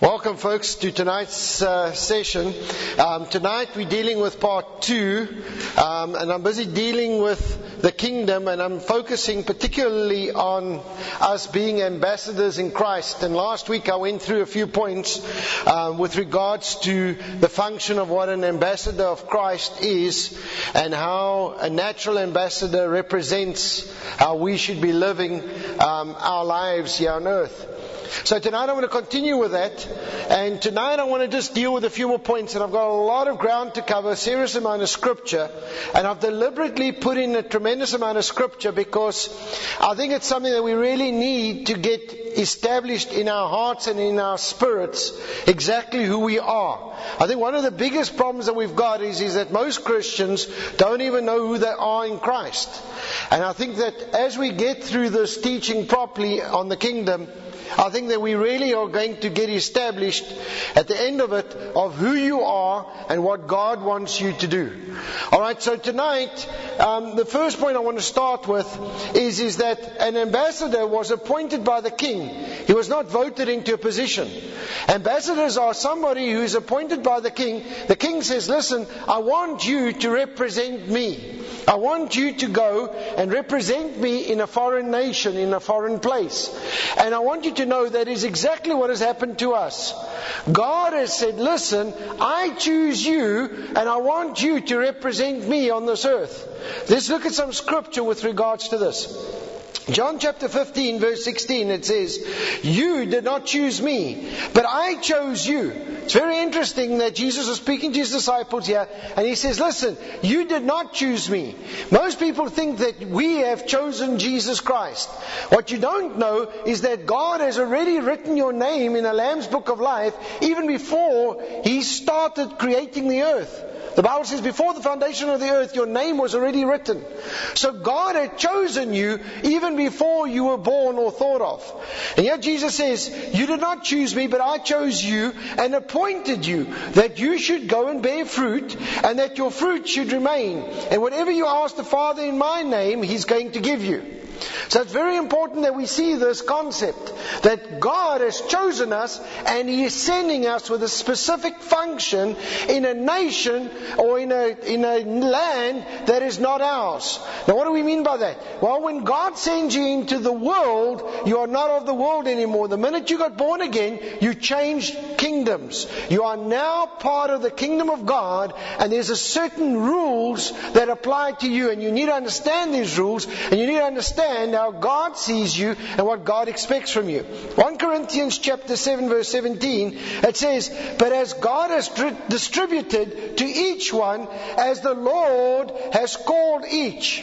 Welcome, folks, to tonight's uh, session. Um, tonight we're dealing with part two, um, and I'm busy dealing with the kingdom, and I'm focusing particularly on us being ambassadors in Christ. And last week I went through a few points um, with regards to the function of what an ambassador of Christ is, and how a natural ambassador represents how we should be living um, our lives here on earth. So tonight I'm going to continue with that. And tonight I want to just deal with a few more points. And I've got a lot of ground to cover, a serious amount of scripture. And I've deliberately put in a tremendous amount of scripture because I think it's something that we really need to get established in our hearts and in our spirits exactly who we are. I think one of the biggest problems that we've got is, is that most Christians don't even know who they are in Christ. And I think that as we get through this teaching properly on the kingdom, I think that we really are going to get established at the end of it of who you are and what God wants you to do. Alright, so tonight, um, the first point I want to start with is, is that an ambassador was appointed by the king. He was not voted into a position. Ambassadors are somebody who is appointed by the king. The king says, listen, I want you to represent me. I want you to go and represent me in a foreign nation, in a foreign place. And I want you to know that is exactly what has happened to us. God has said, listen, I choose you and I want you to represent me on this earth. Let's look at some scripture with regards to this. John chapter 15 verse 16 it says, You did not choose me, but I chose you. It's very interesting that Jesus is speaking to his disciples here and he says, listen, you did not choose me. Most people think that we have chosen Jesus Christ. What you don't know is that God has already written your name in a Lamb's book of life even before he started creating the earth. The Bible says, before the foundation of the earth, your name was already written. So God had chosen you even before you were born or thought of. And yet Jesus says, You did not choose me, but I chose you and appointed you that you should go and bear fruit and that your fruit should remain. And whatever you ask the Father in my name, He's going to give you. So it's very important that we see this concept that God has chosen us and He is sending us with a specific function in a nation or in a, in a land that is not ours. Now what do we mean by that? Well, when God sends you into the world, you are not of the world anymore. The minute you got born again, you changed kingdoms. You are now part of the kingdom of God and there's a certain rules that apply to you and you need to understand these rules and you need to understand how God sees you and what God expects from you. 1 Corinthians chapter 7 verse 17, it says, But as God has distributed to each one as the Lord has called each.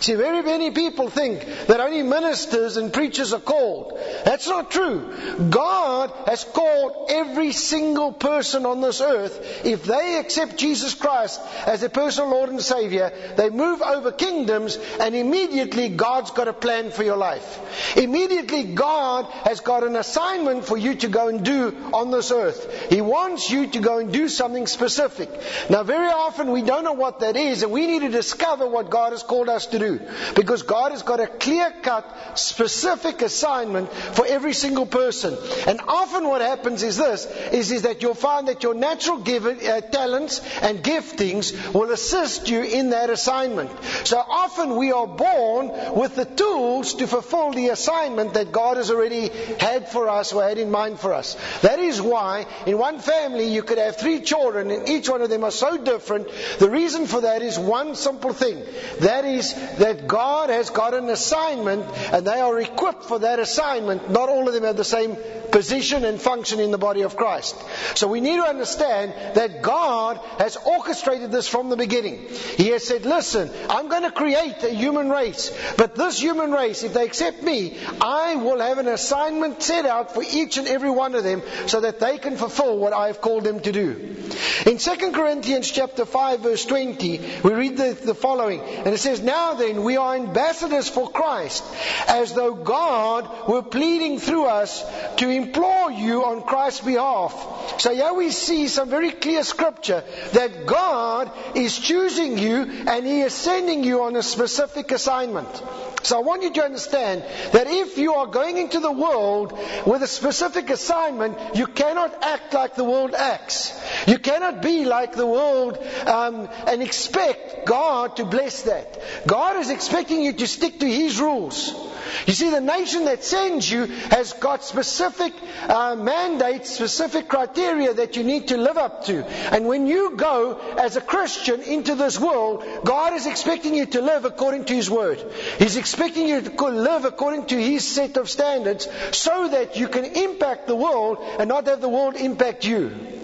See, very many people think that only ministers and preachers are called. That's not true. God has called every single person on this earth. If they accept Jesus Christ as their personal Lord and Savior, they move over kingdoms and immediately God's got a plan for your life. Immediately God has got an assignment for you to go and do on this earth. He wants you to go and do something specific. Now very often we don't know what that is and we need to discover what God has called us to do. Because God has got a clear cut, specific assignment for every single person. And often what happens is this, is, is that you'll find that your natural give, uh, talents and giftings will assist you in that assignment. So often we are born with the tools to fulfill the assignment that God has already had for us or had in mind for us. That is why in one family you could have three children and each one of them are so different. The reason for that is one simple thing. That is that God has got an assignment and they are equipped for that assignment. Not all of them have the same position and function in the body of Christ. So we need to understand that God has orchestrated this from the beginning. He has said, listen, I'm going to create a human race, but this human race, if they accept me, I will have an assignment set out for each and every one of them so that they can fulfill what I have called them to do. In 2 Corinthians chapter 5 verse 20, we read the, the following, and it says, Now then, we are ambassadors for Christ, as though God were pleading through us to implore you on Christ's behalf. So here we see some very clear scripture that God is choosing you and He is sending you on a specific assignment. So I want you to understand that if you are going into the world with a specific assignment, you cannot act like the world acts. You cannot be like the world um, and expect God to bless that. God is expecting you to stick to His rules. You see, the nation that sends you has got specific uh, mandates, specific criteria that you need to live up to. And when you go as a Christian into this world, God is expecting you to live according to His Word. He's expecting you to live according to His set of standards so that you can impact the world and not have the world impact you.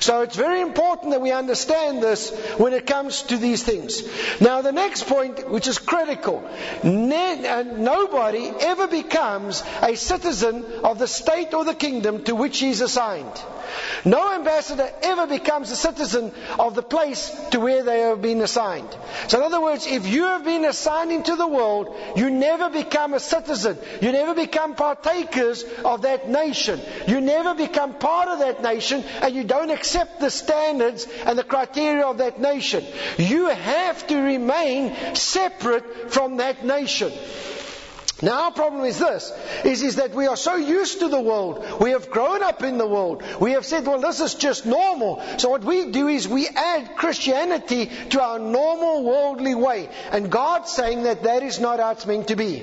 So it's very important that we understand this when it comes to these things. Now, the next point, which is critical, uh, nobody ever becomes a citizen of the state or the kingdom to which he's assigned. No ambassador ever becomes a citizen of the place to where they have been assigned. So, in other words, if you have been assigned into the world, you never become a citizen. You never become partakers of that nation. You never become part of that nation, and you don't accept the standards and the criteria of that nation. You have to remain separate from that nation. Now our problem is this, is, is that we are so used to the world. We have grown up in the world. We have said, well, this is just normal. So what we do is we add Christianity to our normal worldly way. And God's saying that that is not how it's meant to be.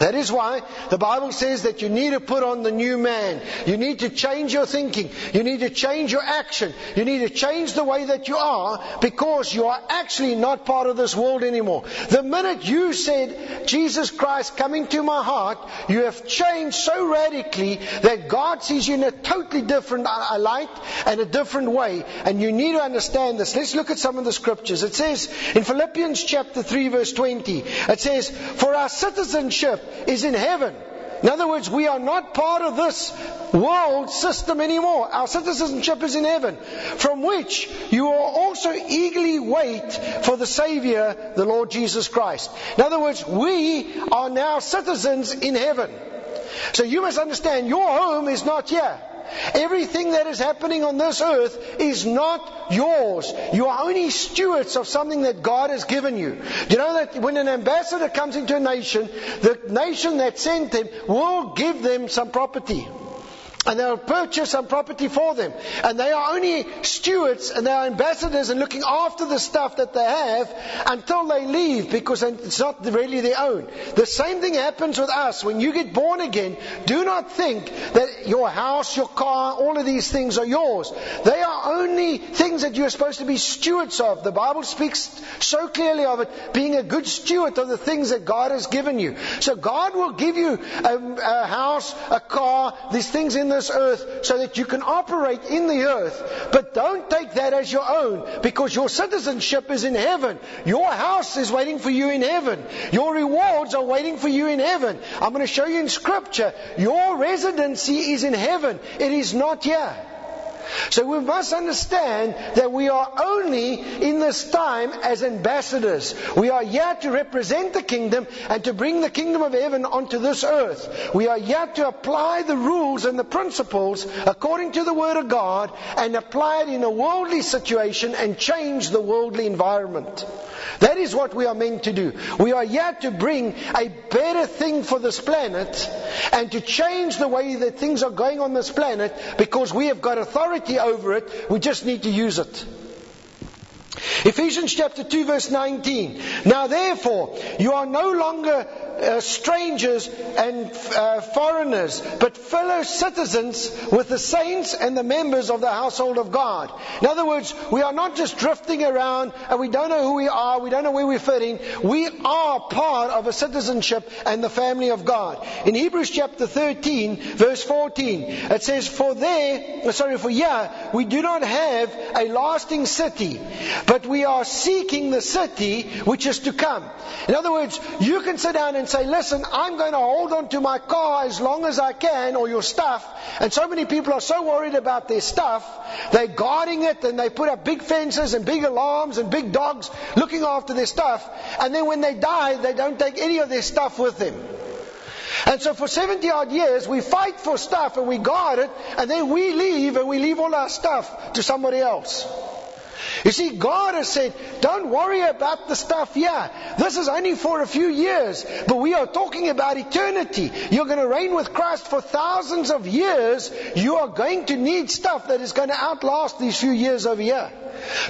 That is why the Bible says that you need to put on the new man. You need to change your thinking. You need to change your action. You need to change the way that you are because you are actually not part of this world anymore. The minute you said, Jesus Christ, come into my heart, you have changed so radically that God sees you in a totally different uh, light and a different way. And you need to understand this. Let's look at some of the scriptures. It says in Philippians chapter 3 verse 20, it says, For our citizenship is in heaven. In other words, we are not part of this world system anymore. Our citizenship is in heaven, from which you will also eagerly wait for the Savior, the Lord Jesus Christ. In other words, we are now citizens in heaven. So you must understand, your home is not here. Everything that is happening on this earth is not yours. You are only stewards of something that God has given you. Do you know that when an ambassador comes into a nation, the nation that sent them will give them some property and they'll purchase some property for them. And they are only stewards and they are ambassadors and looking after the stuff that they have until they leave because it's not really their own. The same thing happens with us. When you get born again, do not think that your house, your car, all of these things are yours. They are only things that you're supposed to be stewards of. The Bible speaks so clearly of it being a good steward of the things that God has given you. So God will give you a, a house, a car, these things in this earth so that you can operate in the earth. But don't take that as your own because your citizenship is in heaven. Your house is waiting for you in heaven. Your rewards are waiting for you in heaven. I'm going to show you in scripture. Your residency is in heaven. It is not here. So we must understand that we are only in this time as ambassadors. We are yet to represent the kingdom and to bring the kingdom of heaven onto this earth. We are yet to apply the rules and the principles according to the word of God and apply it in a worldly situation and change the worldly environment. That is what we are meant to do. We are yet to bring a better thing for this planet and to change the way that things are going on this planet because we have got authority over it. We just need to use it. Ephesians chapter 2 verse 19. Now therefore, you are no longer uh, strangers and uh, foreigners, but fellow citizens with the saints and the members of the household of God. In other words, we are not just drifting around and we don't know who we are, we don't know where we're fitting. We are part of a citizenship and the family of God. In Hebrews chapter 13, verse 14, it says, For there, uh, sorry, for here, we do not have a lasting city, but we are seeking the city which is to come. In other words, you can sit down and say, listen, I'm going to hold on to my car as long as I can or your stuff. And so many people are so worried about their stuff, they're guarding it and they put up big fences and big alarms and big dogs looking after their stuff. And then when they die, they don't take any of their stuff with them. And so for 70 odd years, we fight for stuff and we guard it, and then we leave and we leave all our stuff to somebody else. You see, God has said, don't worry about the stuff here. This is only for a few years, but we are talking about eternity. You're going to reign with Christ for thousands of years. You are going to need stuff that is going to outlast these few years over here.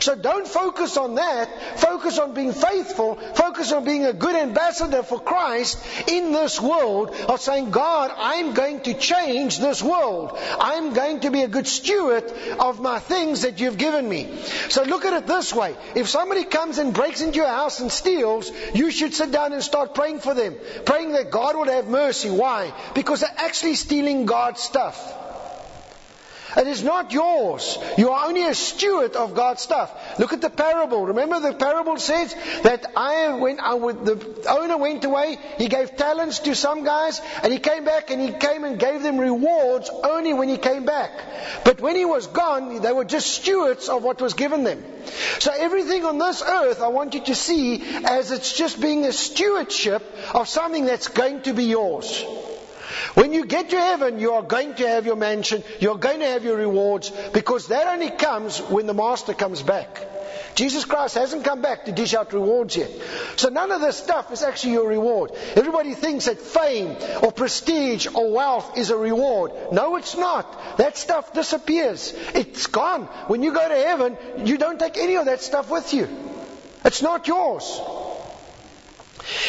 So don't focus on that. Focus on being faithful. Focus on being a good ambassador for Christ in this world of saying, God, I'm going to change this world. I'm going to be a good steward of my things that you've given me. So look at it this way. If somebody comes and breaks into your house and steals, you should sit down and start praying for them. Praying that God would have mercy. Why? Because they're actually stealing God's stuff. It is not yours. You are only a steward of God's stuff. Look at the parable. Remember the parable says that I, when I, the owner went away, he gave talents to some guys, and he came back and he came and gave them rewards only when he came back. But when he was gone, they were just stewards of what was given them. So everything on this earth, I want you to see as it's just being a stewardship of something that's going to be yours. When you get to heaven, you are going to have your mansion, you're going to have your rewards, because that only comes when the Master comes back. Jesus Christ hasn't come back to dish out rewards yet. So none of this stuff is actually your reward. Everybody thinks that fame or prestige or wealth is a reward. No, it's not. That stuff disappears. It's gone. When you go to heaven, you don't take any of that stuff with you. It's not yours.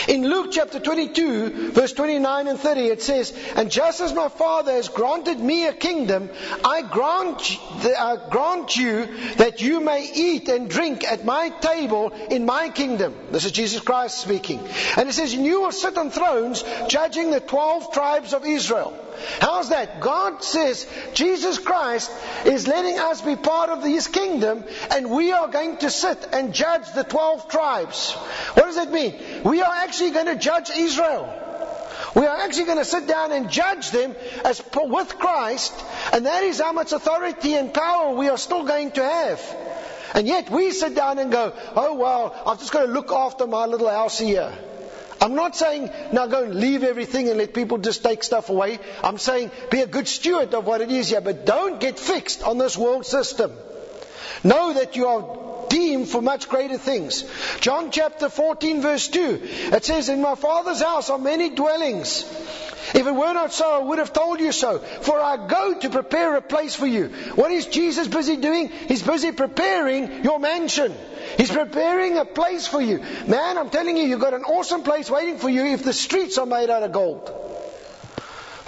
In Luke chapter 22, verse 29 and 30, it says, And just as my Father has granted me a kingdom, I grant, uh, grant you that you may eat and drink at my table in my kingdom. This is Jesus Christ speaking. And it says, And you will sit on thrones judging the 12 tribes of Israel. How's that? God says Jesus Christ is letting us be part of His kingdom and we are going to sit and judge the 12 tribes. What does that mean? We are actually going to judge Israel. We are actually going to sit down and judge them as with Christ, and that is how much authority and power we are still going to have. And yet we sit down and go, oh well, I've just got to look after my little house here. I'm not saying now go and leave everything and let people just take stuff away. I'm saying be a good steward of what it is here, but don't get fixed on this world system. Know that you are deemed for much greater things. John chapter 14 verse 2. It says, In my father's house are many dwellings. If it were not so, I would have told you so. For I go to prepare a place for you. What is Jesus busy doing? He's busy preparing your mansion. He's preparing a place for you. Man, I'm telling you, you've got an awesome place waiting for you if the streets are made out of gold.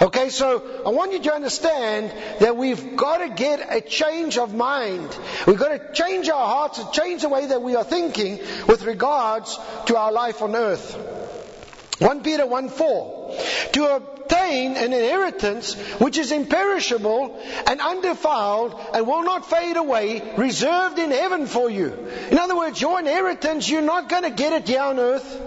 Okay, so I want you to understand that we've got to get a change of mind. We've got to change our hearts and change the way that we are thinking with regards to our life on earth. 1 Peter 1 4. To obtain an inheritance which is imperishable and undefiled and will not fade away, reserved in heaven for you. In other words, your inheritance, you're not going to get it here on earth.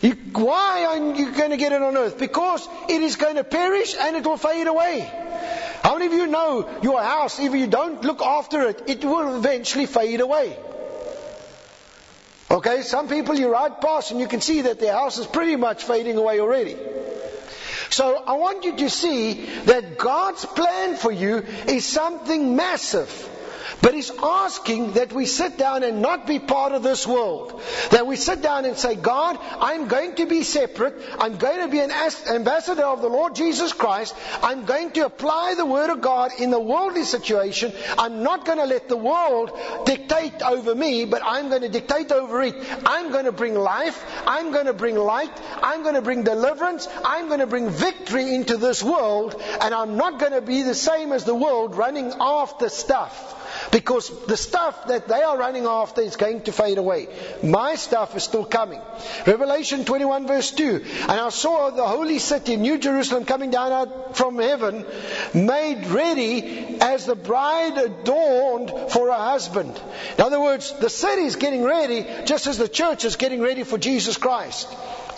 You, why are you going to get it on earth? Because it is going to perish and it will fade away. How many of you know your house, if you don't look after it, it will eventually fade away? Okay, some people you ride past and you can see that their house is pretty much fading away already. So I want you to see that God's plan for you is something massive. But he's asking that we sit down and not be part of this world. That we sit down and say, God, I'm going to be separate. I'm going to be an ambassador of the Lord Jesus Christ. I'm going to apply the Word of God in the worldly situation. I'm not going to let the world dictate over me, but I'm going to dictate over it. I'm going to bring life. I'm going to bring light. I'm going to bring deliverance. I'm going to bring victory into this world. And I'm not going to be the same as the world running after stuff. Because the stuff that they are running after is going to fade away. My stuff is still coming. Revelation 21 verse 2. And I saw the holy city, New Jerusalem, coming down out from heaven, made ready as the bride adorned for her husband. In other words, the city is getting ready just as the church is getting ready for Jesus Christ.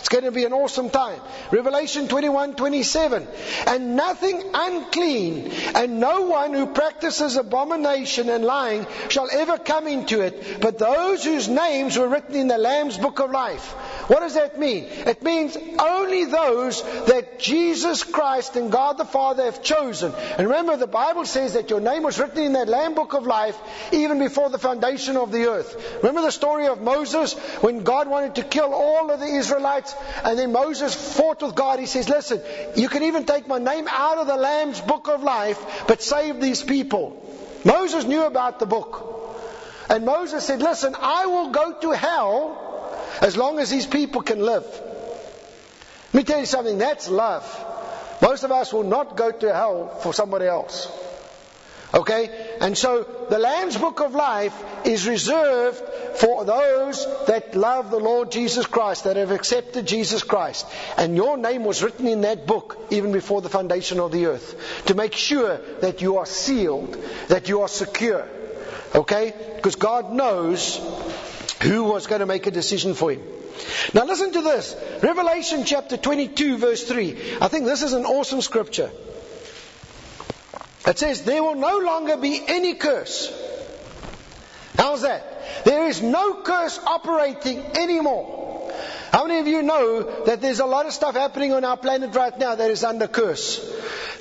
It's going to be an awesome time. Revelation 21 27. And nothing unclean, and no one who practices abomination and lying shall ever come into it, but those whose names were written in the Lamb's book of life. What does that mean? It means only those that Jesus Christ and God the Father have chosen. And remember, the Bible says that your name was written in that Lamb book of life even before the foundation of the earth. Remember the story of Moses when God wanted to kill all of the Israelites and then Moses fought with God. He says, listen, you can even take my name out of the Lamb's book of life, but save these people. Moses knew about the book. And Moses said, listen, I will go to hell as long as these people can live. Let me tell you something, that's love. Most of us will not go to hell for somebody else. Okay? And so the Lamb's Book of Life is reserved for those that love the Lord Jesus Christ, that have accepted Jesus Christ. And your name was written in that book even before the foundation of the earth to make sure that you are sealed, that you are secure. Okay? Because God knows who was going to make a decision for him. Now listen to this. Revelation chapter 22 verse 3. I think this is an awesome scripture. It says, there will no longer be any curse. How's that? There is no curse operating anymore. How many of you know that there's a lot of stuff happening on our planet right now that is under curse?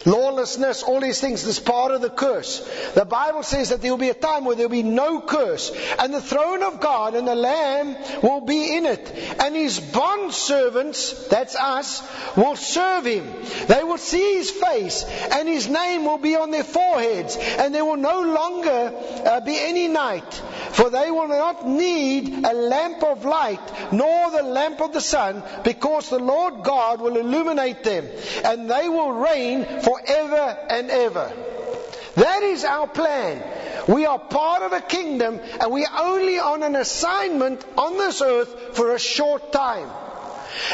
Lawlessness, all these things is part of the curse. The Bible says that there will be a time where there will be no curse, and the throne of God and the Lamb will be in it, and his bond servants, that's us, will serve him. They will see his face, and his name will be on their foreheads, and there will no longer uh, be any night, for they will not need a lamp of light, nor the lamp of the sun, because the Lord God will illuminate them, and they will reign for forever and ever. That is our plan. We are part of a kingdom and we are only on an assignment on this earth for a short time.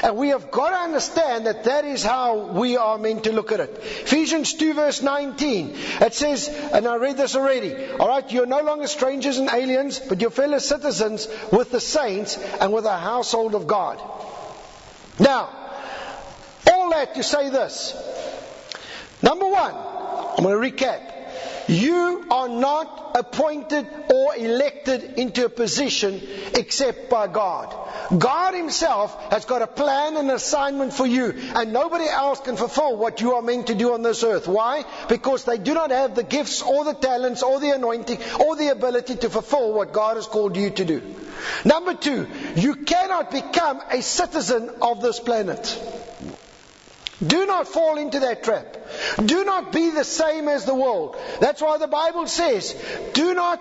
And we have got to understand that that is how we are meant to look at it. Ephesians 2 verse 19. It says, and I read this already. Alright, you're no longer strangers and aliens, but you're fellow citizens with the saints and with the household of God. Now, all that to say this. Number one, I'm going to recap. You are not appointed or elected into a position except by God. God Himself has got a plan and assignment for you, and nobody else can fulfill what you are meant to do on this earth. Why? Because they do not have the gifts or the talents or the anointing or the ability to fulfill what God has called you to do. Number two, you cannot become a citizen of this planet. Do not fall into that trap. Do not be the same as the world. That's why the Bible says, do not,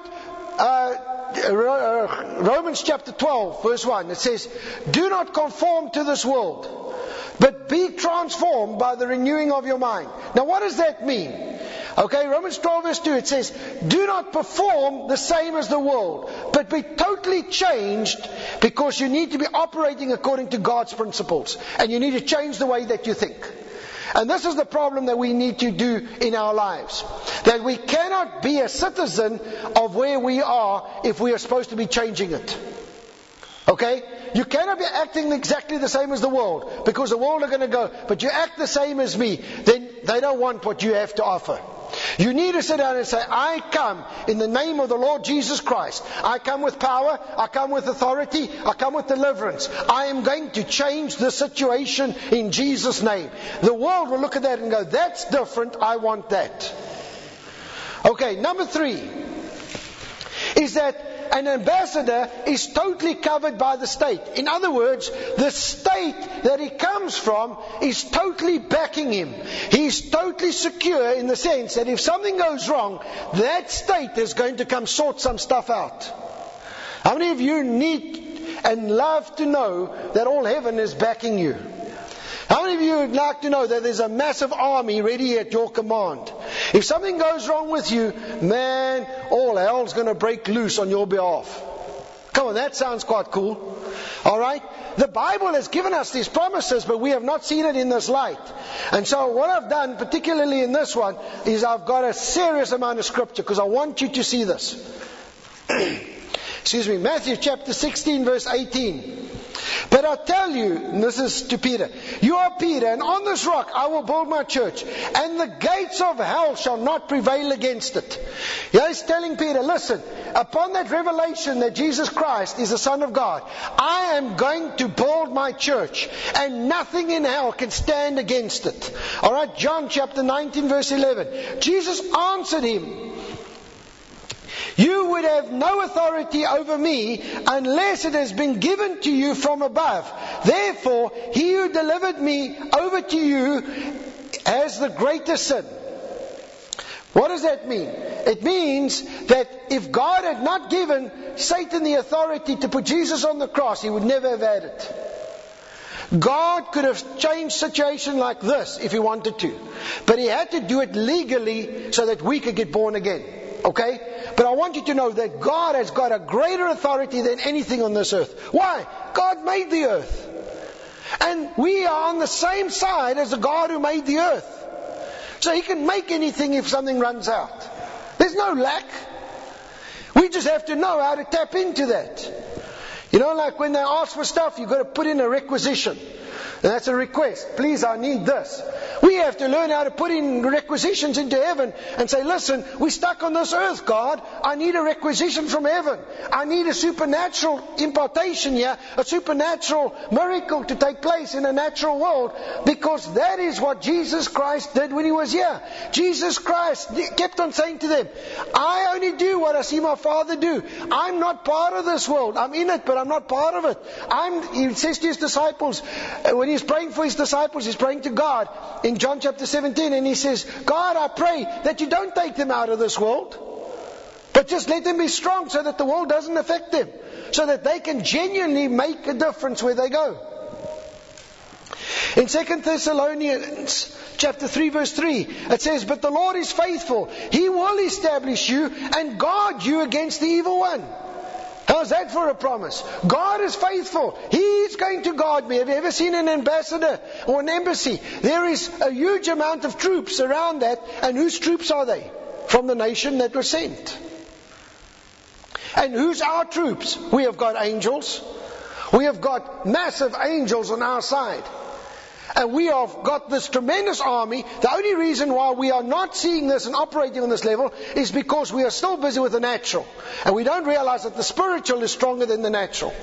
uh, uh, Romans chapter 12, verse 1, it says, do not conform to this world, but be transformed by the renewing of your mind. Now what does that mean? Okay, Romans 12 verse 2, it says, do not perform the same as the world, but be totally changed because you need to be operating according to God's principles. And you need to change the way that you think. And this is the problem that we need to do in our lives. That we cannot be a citizen of where we are if we are supposed to be changing it. Okay? You cannot be acting exactly the same as the world because the world are going to go, but you act the same as me, then they don't want what you have to offer. You need to sit down and say, I come in the name of the Lord Jesus Christ. I come with power. I come with authority. I come with deliverance. I am going to change the situation in Jesus' name. The world will look at that and go, that's different. I want that. Okay, number three is that an ambassador is totally covered by the state. In other words, the state that he comes from is totally backing him. He's totally secure in the sense that if something goes wrong, that state is going to come sort some stuff out. How many of you need and love to know that all heaven is backing you? How many of you would like to know that there's a massive army ready at your command? If something goes wrong with you, man, all hell's going to break loose on your behalf. Come on, that sounds quite cool. Alright? The Bible has given us these promises, but we have not seen it in this light. And so what I've done, particularly in this one, is I've got a serious amount of scripture because I want you to see this. Excuse me, Matthew chapter 16 verse 18. But I tell you, and this is to Peter, you are Peter, and on this rock I will build my church, and the gates of hell shall not prevail against it. He's telling Peter, listen, upon that revelation that Jesus Christ is the Son of God, I am going to build my church, and nothing in hell can stand against it. Alright, John chapter 19 verse 11. Jesus answered him, you would have no authority over me unless it has been given to you from above. Therefore, he who delivered me over to you has the greater sin. What does that mean? It means that if God had not given Satan the authority to put Jesus on the cross, he would never have had it. God could have changed a situation like this if he wanted to. But he had to do it legally so that we could get born again. Okay? But I want you to know that God has got a greater authority than anything on this earth. Why? God made the earth. And we are on the same side as the God who made the earth. So he can make anything if something runs out. There's no lack. We just have to know how to tap into that. You know, like when they ask for stuff, you've got to put in a requisition. And that's a request. Please, I need this. We have to learn how to put in requisitions into heaven and say, listen, we're stuck on this earth, God. I need a requisition from heaven. I need a supernatural impartation here, a supernatural miracle to take place in a natural world because that is what Jesus Christ did when he was here. Jesus Christ kept on saying to them, I only do what I see my Father do. I'm not part of this world. I'm in it, but I'm not part of it. I'm, he says to his disciples, when he's praying for his disciples, he's praying to God in John chapter 17 and he says, God, I pray that you don't take them out of this world, but just let them be strong so that the world doesn't affect them, so that they can genuinely make a difference where they go. In 2 Thessalonians chapter 3 verse 3, it says, But the Lord is faithful. He will establish you and guard you against the evil one. How's that for a promise? God is faithful. He's going to guard me. Have you ever seen an ambassador or an embassy? There is a huge amount of troops around that. And whose troops are they? From the nation that was sent. And who's our troops? We have got angels. We have got massive angels on our side. And we have got this tremendous army. The only reason why we are not seeing this and operating on this level is because we are still busy with the natural. And we don't realize that the spiritual is stronger than the natural.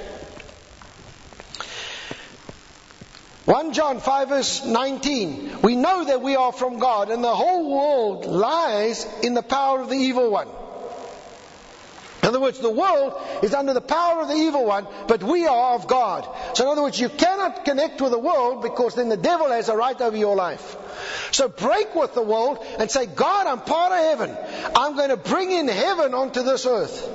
1 John 5 verse 19. We know that we are from God and the whole world lies in the power of the evil one. In other words, the world is under the power of the evil one, but we are of God. So in other words, you cannot connect with the world because then the devil has a right over your life. So break with the world and say, God, I'm part of heaven. I'm going to bring in heaven onto this earth.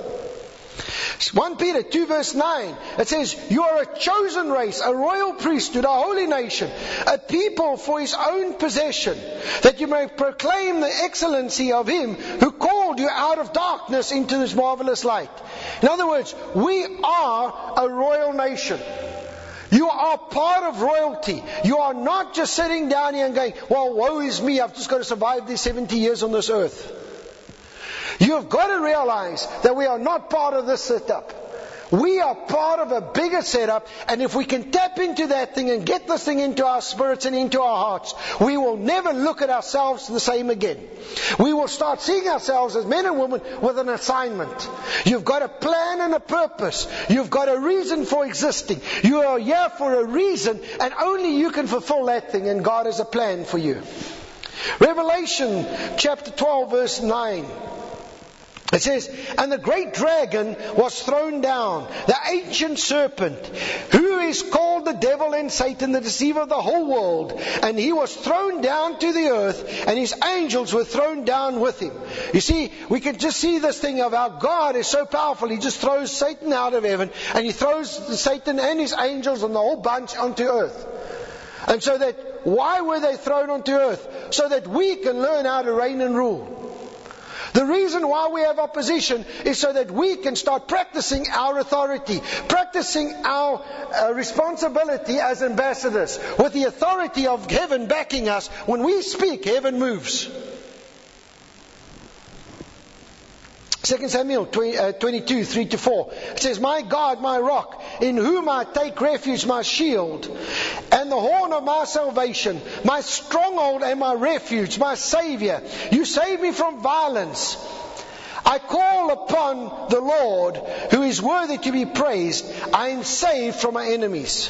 1 Peter 2 verse 9, it says, You are a chosen race, a royal priesthood, a holy nation, a people for his own possession, that you may proclaim the excellency of him who called you out of darkness into this marvelous light. In other words, we are a royal nation. You are part of royalty. You are not just sitting down here and going, well, woe is me, I've just got to survive these 70 years on this earth. You've got to realize that we are not part of this setup. We are part of a bigger setup, and if we can tap into that thing and get this thing into our spirits and into our hearts, we will never look at ourselves the same again. We will start seeing ourselves as men and women with an assignment. You've got a plan and a purpose. You've got a reason for existing. You are here for a reason, and only you can fulfill that thing, and God has a plan for you. Revelation chapter 12 verse 9. Says, and the great dragon was thrown down, the ancient serpent, who is called the devil and Satan, the deceiver of the whole world. And he was thrown down to the earth, and his angels were thrown down with him. You see, we can just see this thing of how God is so powerful. He just throws Satan out of heaven, and he throws Satan and his angels and the whole bunch onto earth. And so that, why were they thrown onto earth? So that we can learn how to reign and rule. The reason why we have opposition is so that we can start practicing our authority, practicing our uh, responsibility as ambassadors. With the authority of heaven backing us, when we speak, heaven moves. 2 Samuel 20, uh, 22, 3 to 4. It says, My God, my rock, in whom I take refuge, my shield, and the horn of my salvation, my stronghold and my refuge, my Savior. You save me from violence. I call upon the Lord, who is worthy to be praised. I am saved from my enemies.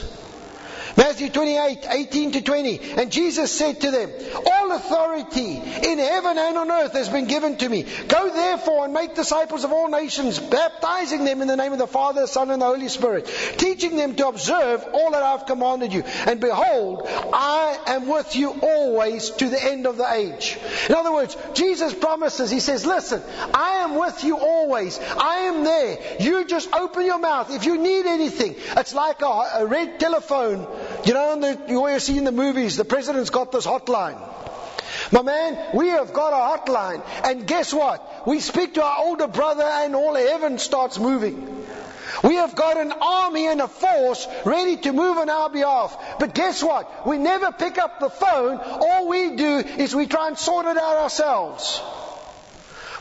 Matthew 28, 18 to 20. And Jesus said to them, All authority in heaven and on earth has been given to me. Go therefore and make disciples of all nations, baptizing them in the name of the Father, the Son, and the Holy Spirit, teaching them to observe all that I've commanded you. And behold, I am with you always to the end of the age. In other words, Jesus promises, He says, Listen, I am with you always. I am there. You just open your mouth. If you need anything, it's like a, a red telephone you know, the, you always see in the movies, the president's got this hotline. My man, we have got a hotline. And guess what? We speak to our older brother and all heaven starts moving. We have got an army and a force ready to move on our behalf. But guess what? We never pick up the phone. All we do is we try and sort it out ourselves.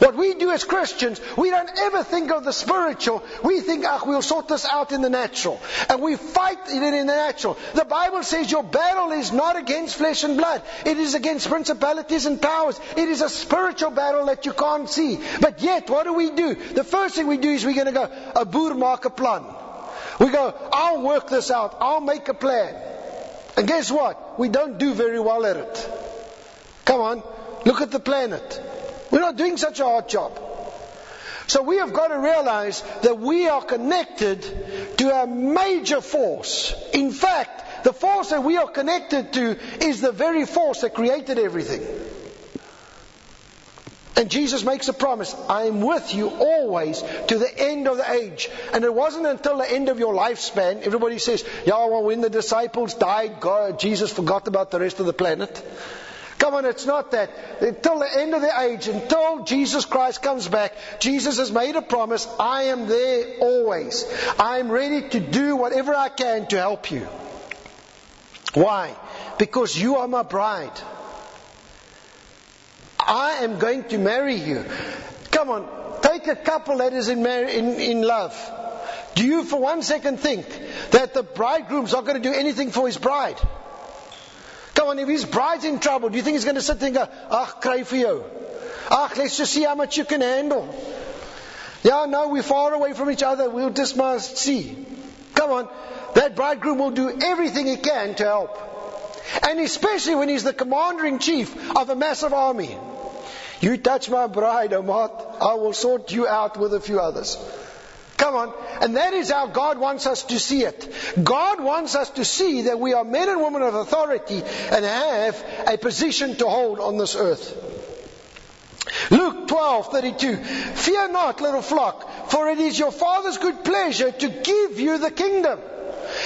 What we do as Christians, we don't ever think of the spiritual. We think, ah, we'll sort this out in the natural. And we fight it in the natural. The Bible says your battle is not against flesh and blood. It is against principalities and powers. It is a spiritual battle that you can't see. But yet, what do we do? The first thing we do is we're going to go, a boer maak a plan. We go, I'll work this out. I'll make a plan. And guess what? We don't do very well at it. Come on, look at the planet. We're not doing such a hard job. So we have got to realize that we are connected to a major force. In fact, the force that we are connected to is the very force that created everything. And Jesus makes a promise I am with you always to the end of the age. And it wasn't until the end of your lifespan, everybody says, yeah, well, when the disciples died, God, Jesus forgot about the rest of the planet. Come on, it's not that. Until the end of the age, until Jesus Christ comes back, Jesus has made a promise I am there always. I am ready to do whatever I can to help you. Why? Because you are my bride. I am going to marry you. Come on, take a couple that is in, mar- in, in love. Do you for one second think that the bridegroom's not going to do anything for his bride? Come on, if his bride's in trouble, do you think he's going to sit there and go, Ach, cry for you? Ach, let's just see how much you can handle. Yeah, no, we're far away from each other. We'll just must see. Come on. That bridegroom will do everything he can to help. And especially when he's the commander in chief of a massive army. You touch my bride, Amat, I will sort you out with a few others. Come on. And that is how God wants us to see it. God wants us to see that we are men and women of authority and have a position to hold on this earth. Luke 12:32 Fear not little flock for it is your father's good pleasure to give you the kingdom.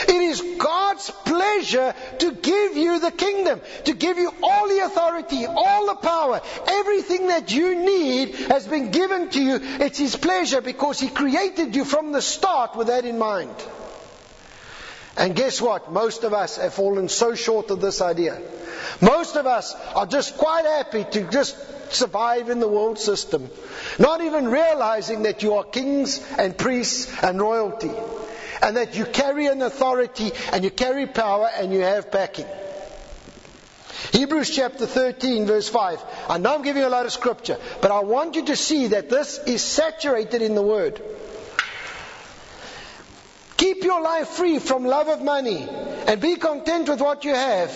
It is God's pleasure to give you the kingdom, to give you all the authority, all the power. Everything that you need has been given to you. It's His pleasure because He created you from the start with that in mind. And guess what? Most of us have fallen so short of this idea. Most of us are just quite happy to just survive in the world system, not even realizing that you are kings and priests and royalty and that you carry an authority and you carry power and you have backing. Hebrews chapter 13 verse 5. I know I'm giving you a lot of scripture, but I want you to see that this is saturated in the word. Keep your life free from love of money and be content with what you have.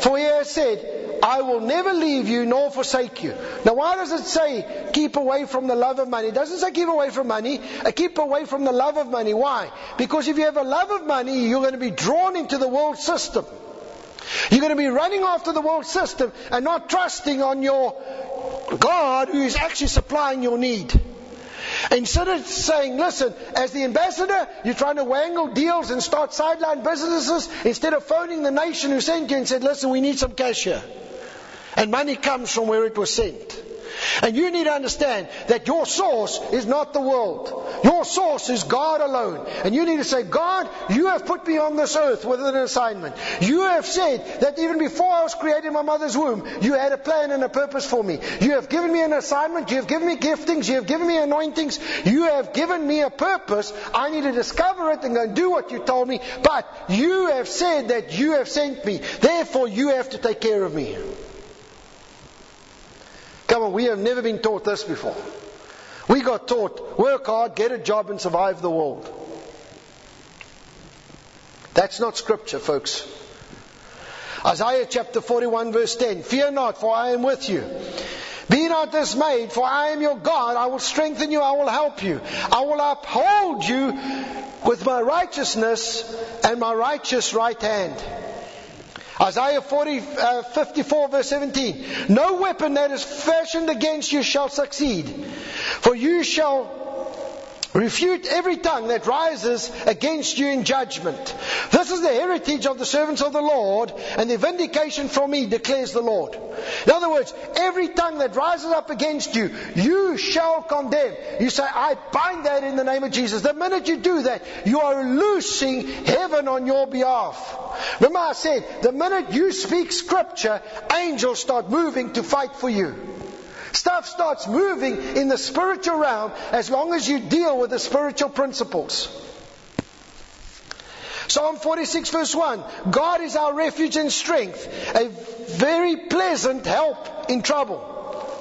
For he has said, I will never leave you nor forsake you. Now, why does it say keep away from the love of money? It doesn't say keep away from money. Uh, keep away from the love of money. Why? Because if you have a love of money, you're going to be drawn into the world system. You're going to be running after the world system and not trusting on your God who is actually supplying your need. Instead of saying, listen, as the ambassador, you're trying to wangle deals and start sideline businesses, instead of phoning the nation who sent you and said, listen, we need some cash here. And money comes from where it was sent. And you need to understand that your source is not the world. Your source is God alone. And you need to say, God, you have put me on this earth with an assignment. You have said that even before I was created in my mother's womb, you had a plan and a purpose for me. You have given me an assignment. You have given me giftings. You have given me anointings. You have given me a purpose. I need to discover it and go and do what you told me. But you have said that you have sent me. Therefore, you have to take care of me. Come on, we have never been taught this before. We got taught work hard, get a job, and survive the world. That's not scripture, folks. Isaiah chapter 41, verse 10 Fear not, for I am with you. Be not dismayed, for I am your God. I will strengthen you, I will help you. I will uphold you with my righteousness and my righteous right hand. Isaiah 40, uh, 54 verse 17. No weapon that is fashioned against you shall succeed. For you shall refute every tongue that rises against you in judgment. This is the heritage of the servants of the Lord and the vindication from me declares the Lord. In other words, every tongue that rises up against you, you shall condemn. You say, I bind that in the name of Jesus. The minute you do that, you are loosing heaven on your behalf. Remember I said, the minute you speak scripture, angels start moving to fight for you. Stuff starts moving in the spiritual realm as long as you deal with the spiritual principles. Psalm 46 verse 1 God is our refuge and strength, a very pleasant help in trouble.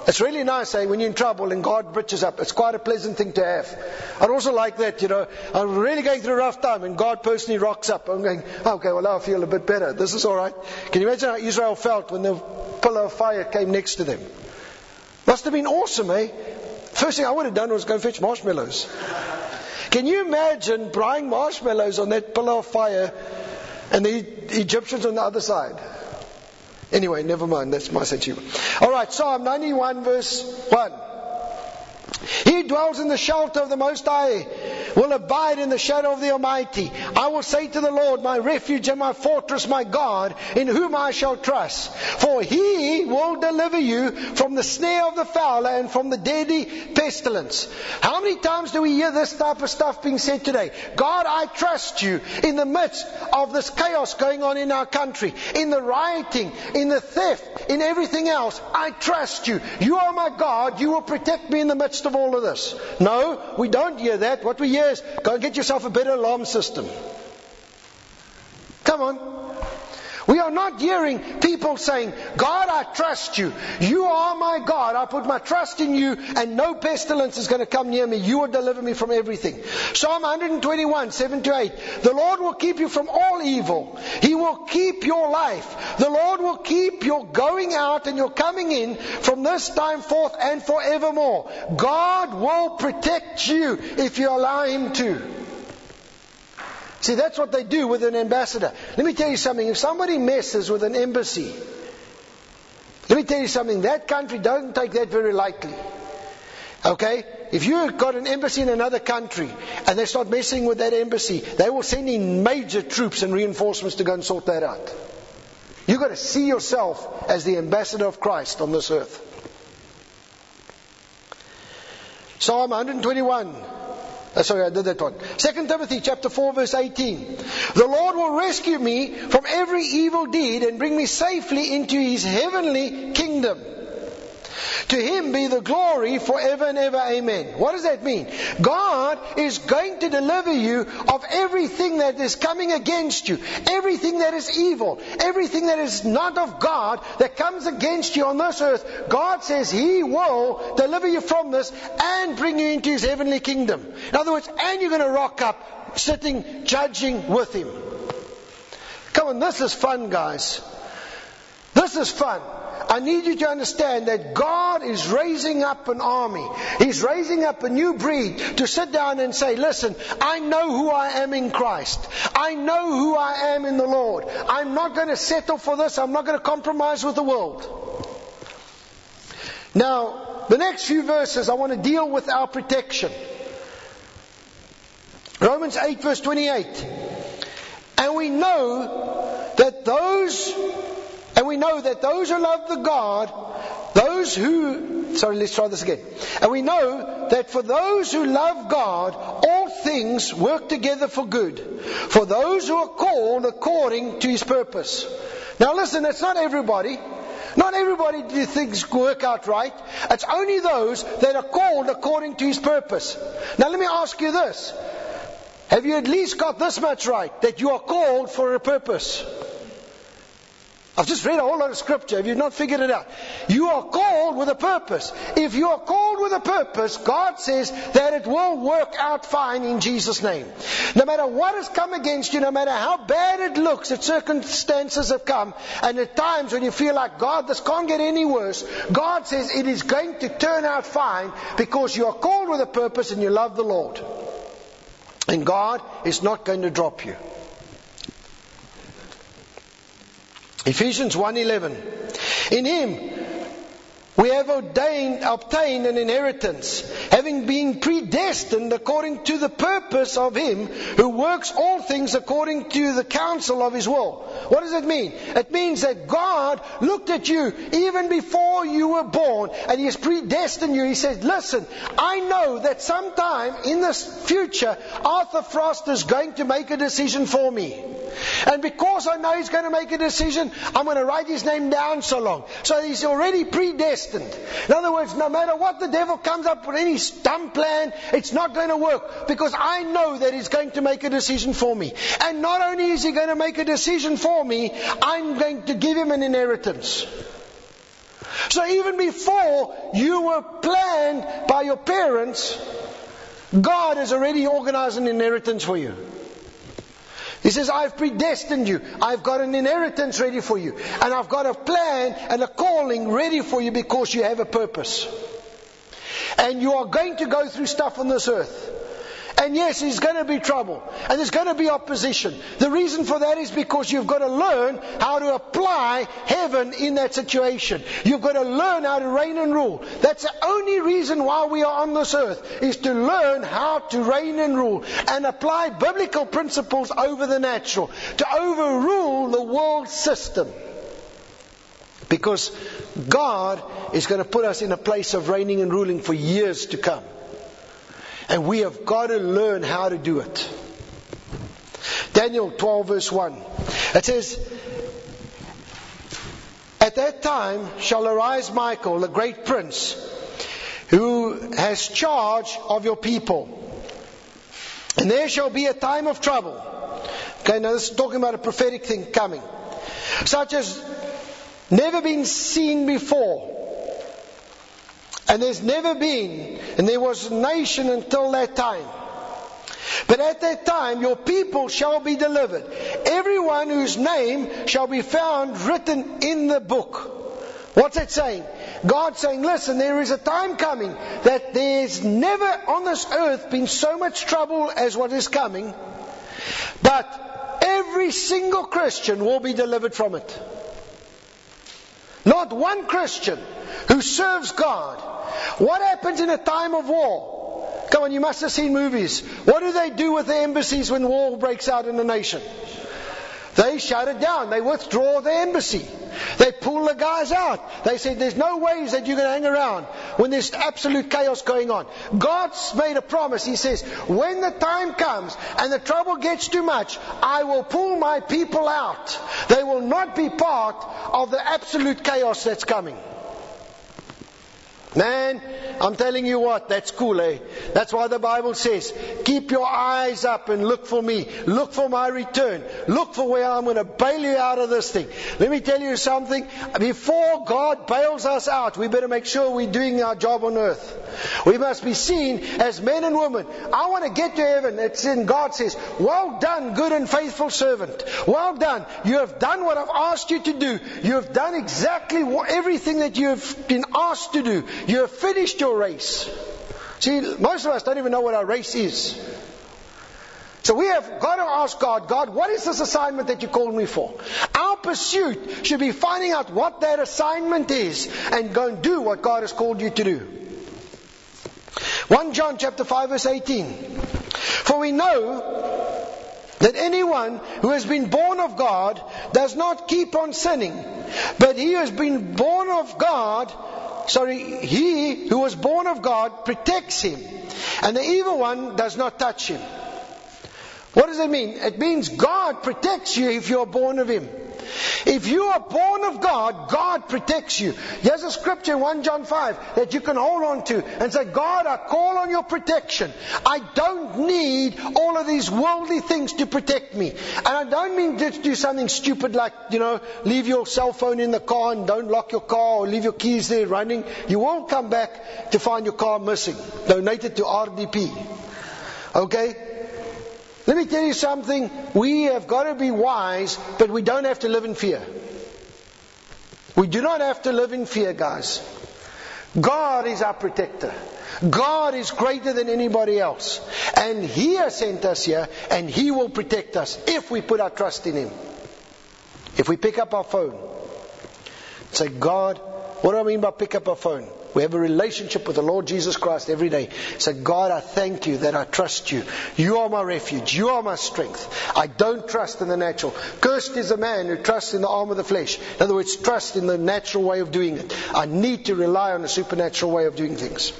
It's really nice, eh, when you're in trouble and God bridges up. It's quite a pleasant thing to have. I'd also like that, you know. I'm really going through a rough time and God personally rocks up. I'm going, okay, well now I feel a bit better. This is alright. Can you imagine how Israel felt when the pillar of fire came next to them? Must have been awesome, eh? First thing I would have done was go fetch marshmallows. Can you imagine buying marshmallows on that pillar of fire and the Egyptians on the other side? Anyway, never mind. That's my sense All right, Psalm 91, verse 1. He dwells in the shelter of the Most High will abide in the shadow of the Almighty. I will say to the Lord, my refuge and my fortress, my God, in whom I shall trust. For he will deliver you from the snare of the fowler and from the deadly pestilence. How many times do we hear this type of stuff being said today? God, I trust you in the midst of this chaos going on in our country, in the rioting, in the theft, in everything else. I trust you. You are my God. You will protect me in the midst of all of this. No, we don't hear that. What we hear is go and get yourself a better alarm system. Come on. We are not hearing people saying, God, I trust you. You are my God. I put my trust in you and no pestilence is going to come near me. You will deliver me from everything. Psalm 121, 7 to 8. The Lord will keep you from all evil. He will keep your life. The Lord will keep your going out and your coming in from this time forth and forevermore. God will protect you if you allow Him to. See, that's what they do with an ambassador. Let me tell you something. If somebody messes with an embassy, let me tell you something. That country doesn't take that very lightly. Okay? If you've got an embassy in another country and they start messing with that embassy, they will send in major troops and reinforcements to go and sort that out. You've got to see yourself as the ambassador of Christ on this earth. Psalm 121 uh, Uh, sorry, I did that one. Second Timothy chapter 4 verse 18. The Lord will rescue me from every evil deed and bring me safely into his heavenly kingdom. To him be the glory forever and ever. Amen. What does that mean? God is going to deliver you of everything that is coming against you, everything that is evil, everything that is not of God that comes against you on this earth. God says He will deliver you from this and bring you into His heavenly kingdom. In other words, and you're going to rock up sitting judging with Him. Come on, this is fun, guys. This is fun. I need you to understand that God is raising up an army. He's raising up a new breed to sit down and say, listen, I know who I am in Christ. I know who I am in the Lord. I'm not going to settle for this. I'm not going to compromise with the world. Now, the next few verses, I want to deal with our protection. Romans 8 verse 28. And we know that those and we know that those who love the God, those who, sorry, let's try this again. And we know that for those who love God, all things work together for good. For those who are called according to his purpose. Now listen, it's not everybody. Not everybody do things work out right. It's only those that are called according to his purpose. Now let me ask you this. Have you at least got this much right? That you are called for a purpose. I've just read a whole lot of scripture. Have you not figured it out? You are called with a purpose. If you are called with a purpose, God says that it will work out fine in Jesus' name. No matter what has come against you, no matter how bad it looks, that circumstances have come, and at times when you feel like, God, this can't get any worse, God says it is going to turn out fine because you are called with a purpose and you love the Lord. And God is not going to drop you. Ephesians 1:11 In him we have ordained, obtained an inheritance, having been predestined according to the purpose of Him who works all things according to the counsel of His will. What does it mean? It means that God looked at you even before you were born and He has predestined you. He said, listen, I know that sometime in the future, Arthur Frost is going to make a decision for me. And because I know he's going to make a decision, I'm going to write his name down so long. So he's already predestined. In other words, no matter what the devil comes up with any dumb plan, it's not going to work because I know that he's going to make a decision for me. And not only is he going to make a decision for me, I'm going to give him an inheritance. So even before you were planned by your parents, God has already organized an inheritance for you. He says, I've predestined you. I've got an inheritance ready for you. And I've got a plan and a calling ready for you because you have a purpose. And you are going to go through stuff on this earth. And yes, there's going to be trouble. And there's going to be opposition. The reason for that is because you've got to learn how to apply heaven in that situation. You've got to learn how to reign and rule. That's the only reason why we are on this earth, is to learn how to reign and rule and apply biblical principles over the natural, to overrule the world system. Because God is going to put us in a place of reigning and ruling for years to come. And we have got to learn how to do it. Daniel 12 verse 1. It says, At that time shall arise Michael, the great prince, who has charge of your people. And there shall be a time of trouble. Okay, now this is talking about a prophetic thing coming. Such as never been seen before and there's never been, and there was a nation until that time. But at that time your people shall be delivered. Everyone whose name shall be found written in the book. What's that saying? God saying, listen, there is a time coming that there's never on this earth been so much trouble as what is coming. But every single Christian will be delivered from it. Not one Christian who serves God. What happens in a time of war? Come on, you must have seen movies. What do they do with the embassies when war breaks out in a nation? They shut it down. They withdraw the embassy. They pull the guys out. They said, there's no ways that going to hang around when there's absolute chaos going on. God's made a promise. He says, when the time comes and the trouble gets too much, I will pull my people out. They will not be part of the absolute chaos that's coming. Man, I'm telling you what, that's cool, eh? That's why the Bible says, keep your eyes up and look for me. Look for my return. Look for where I'm going to bail you out of this thing. Let me tell you something. Before God bails us out, we better make sure we're doing our job on earth. We must be seen as men and women. I want to get to heaven. It's in God says, well done, good and faithful servant. Well done. You have done what I've asked you to do. You have done exactly what, everything that you have been asked to do. You have finished your race. See, most of us don't even know what our race is. So we have got to ask God, God, what is this assignment that you called me for? Our pursuit should be finding out what that assignment is and go and do what God has called you to do. 1 John chapter 5 verse 18. For we know that anyone who has been born of God does not keep on sinning, but he who has been born of God sorry, he who was born of God protects him, and the evil one does not touch him. What does it mean? It means God protects you if you're born of him. If you are born of God, God protects you. There's a scripture in 1 John 5 that you can hold on to and say, God, I call on your protection. I don't need all of these worldly things to protect me. And I don't mean to do something stupid like, you know, leave your cell phone in the car and don't lock your car or leave your keys there running. You won't come back to find your car missing. Donate it to RDP. Okay? Let me tell you something. We have got to be wise, but we don't have to live in fear. We do not have to live in fear, guys. God is our protector. God is greater than anybody else. And He has sent us here, and He will protect us if we put our trust in Him. If we pick up our phone, say, God, what do I mean by pick up our phone? We have a relationship with the Lord Jesus Christ every day. Say, God, I thank you that I trust you. You are my refuge. You are my strength. I don't trust in the natural. Cursed is a man who trusts in the arm of the flesh. In other words, trust in the natural way of doing it. I need to rely on the supernatural way of doing things.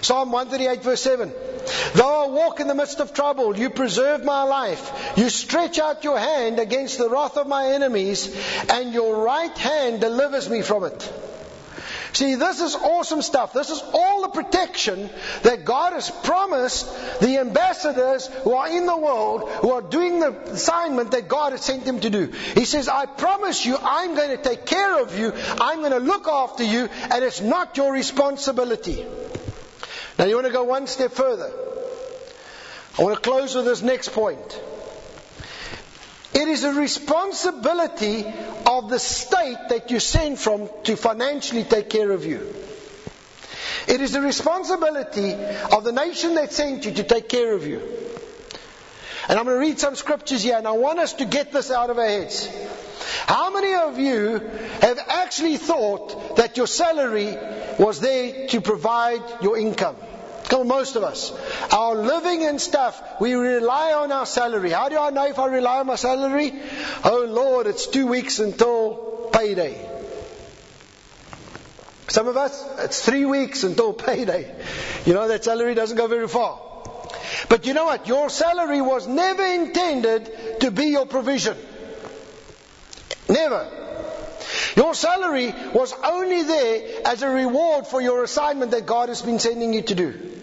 Psalm 138 verse 7. Though I walk in the midst of trouble, you preserve my life. You stretch out your hand against the wrath of my enemies, and your right hand delivers me from it. See, this is awesome stuff. This is all the protection that God has promised the ambassadors who are in the world, who are doing the assignment that God has sent them to do. He says, I promise you, I'm going to take care of you. I'm going to look after you, and it's not your responsibility. Now, you want to go one step further. I want to close with this next point. It is a responsibility of the state that you send from to financially take care of you. It is the responsibility of the nation that sent you to take care of you. And I'm going to read some scriptures here, and I want us to get this out of our heads. How many of you have actually thought that your salary was there to provide your income? Come on, most of us. Our living and stuff, we rely on our salary. How do I know if I rely on my salary? Oh Lord, it's two weeks until payday. Some of us, it's three weeks until payday. You know, that salary doesn't go very far. But you know what? Your salary was never intended to be your provision. Never. Your salary was only there as a reward for your assignment that God has been sending you to do.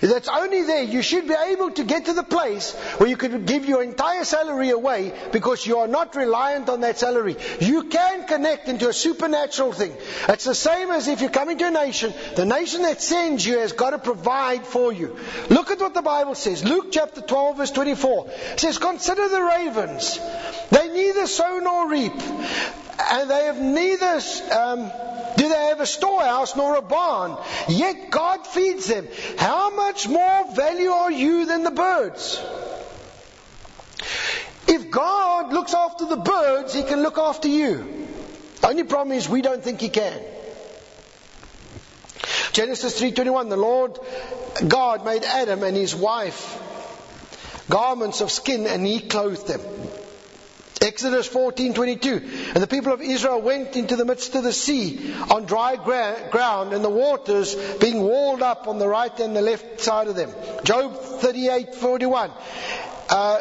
That's only there. You should be able to get to the place where you could give your entire salary away because you are not reliant on that salary. You can connect into a supernatural thing. It's the same as if you come into a nation, the nation that sends you has got to provide for you. Look at what the Bible says. Luke chapter 12 verse 24 says, Consider the ravens. They neither sow nor reap, and they have neither um, do they have a storehouse nor a barn? Yet God feeds them. How much more value are you than the birds? If God looks after the birds, He can look after you. The only problem is we don't think He can. Genesis 3:21 The Lord God made Adam and his wife garments of skin and he clothed them. Exodus 14:22 And the people of Israel went into the midst of the sea on dry gra- ground and the waters being walled up on the right and the left side of them. Job 38:41 uh,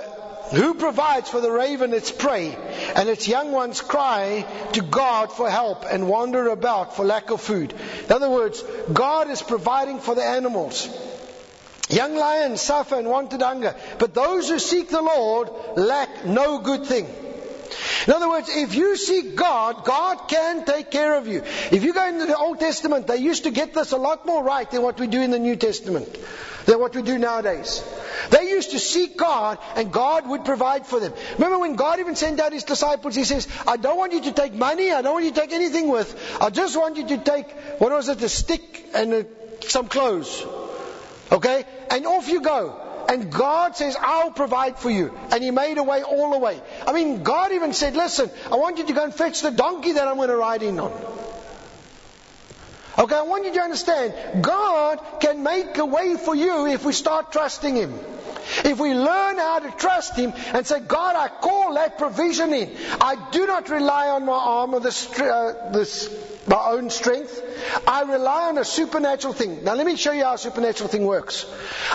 who provides for the raven its prey and its young ones cry to God for help and wander about for lack of food. In other words, God is providing for the animals. Young lions suffer and wanted hunger, but those who seek the Lord lack no good thing. In other words, if you seek God, God can take care of you. If you go into the Old Testament, they used to get this a lot more right than what we do in the New Testament, than what we do nowadays. They used to seek God and God would provide for them. Remember when God even sent out his disciples, he says, I don't want you to take money, I don't want you to take anything with, I just want you to take, what was it, a stick and a, some clothes. Okay? And off you go. And God says, I'll provide for you. And He made a way all the way. I mean, God even said, listen, I want you to go and fetch the donkey that I'm going to ride in on. Okay, I want you to understand, God can make a way for you if we start trusting Him. If we learn how to trust Him and say, God, I call that provision in. I do not rely on my arm or this, uh, this, my own strength. I rely on a supernatural thing. Now let me show you how a supernatural thing works.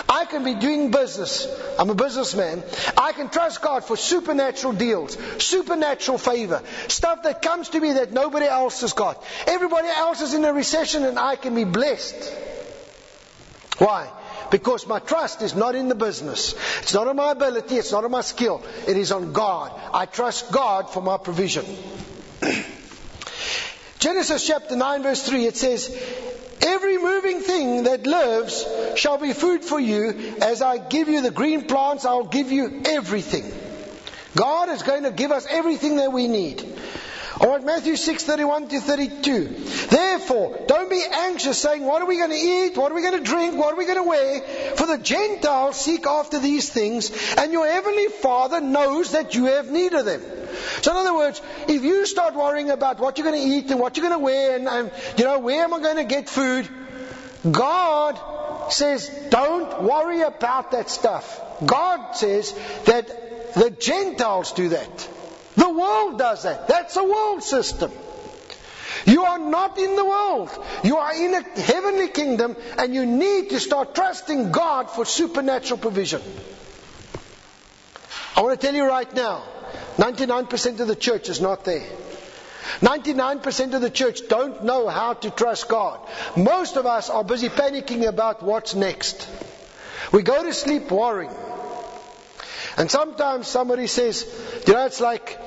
I can be doing business. I'm a businessman. I can trust God for supernatural deals, supernatural favor, stuff that comes to me that nobody else has got. Everybody else is in a recession and I can be blessed. Why? Because my trust is not in the business. It's not on my ability. It's not on my skill. It is on God. I trust God for my provision. Genesis chapter 9 verse 3 it says, Every moving thing that lives shall be food for you. As I give you the green plants, I'll give you everything. God is going to give us everything that we need. All right, Matthew 6, 31 to 32. Therefore, don't be anxious saying, what are we going to eat? What are we going to drink? What are we going to wear? For the Gentiles seek after these things, and your heavenly Father knows that you have need of them. So in other words, if you start worrying about what you're going to eat and what you're going to wear and, and you know, where am I going to get food? God says, don't worry about that stuff. God says that the Gentiles do that. The world does that. That's a world system. You are not in the world. You are in a heavenly kingdom and you need to start trusting God for supernatural provision. I want to tell you right now, 99% of the church is not there. 99% of the church don't know how to trust God. Most of us are busy panicking about what's next. We go to sleep worrying. And sometimes somebody says, you know, it's like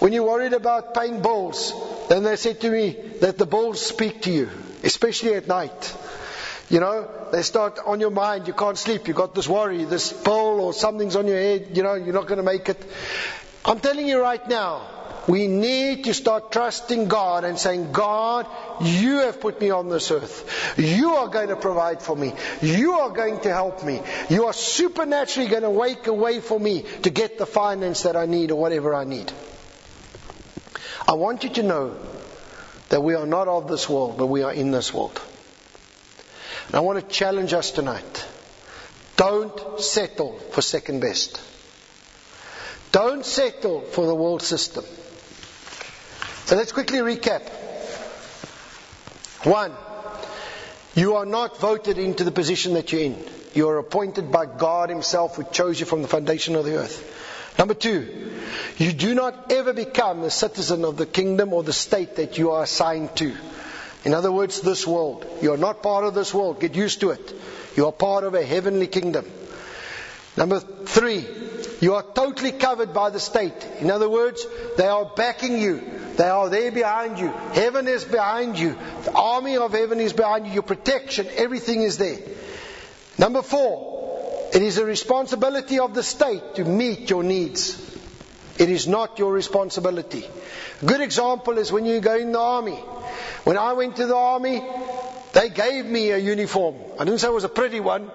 when you're worried about paying bills, then they say to me that the bills speak to you, especially at night. You know, they start on your mind, you can't sleep, you've got this worry, this bill or something's on your head, you know, you're not going to make it. I'm telling you right now, we need to start trusting God and saying, God, you have put me on this earth. You are going to provide for me. You are going to help me. You are supernaturally going to wake a way for me to get the finance that I need or whatever I need. I want you to know that we are not of this world, but we are in this world. And I want to challenge us tonight. Don't settle for second best. Don't settle for the world system. Let's quickly recap. One, you are not voted into the position that you're in. You are appointed by God Himself who chose you from the foundation of the earth. Number two, you do not ever become a citizen of the kingdom or the state that you are assigned to. In other words, this world. You are not part of this world. Get used to it. You are part of a heavenly kingdom. Number three, you are totally covered by the state. In other words, they are backing you. They are there behind you. Heaven is behind you. The army of heaven is behind you. Your protection, everything is there. Number four, it is a responsibility of the state to meet your needs. It is not your responsibility. A good example is when you go in the army. When I went to the army, they gave me a uniform. I didn't say it was a pretty one.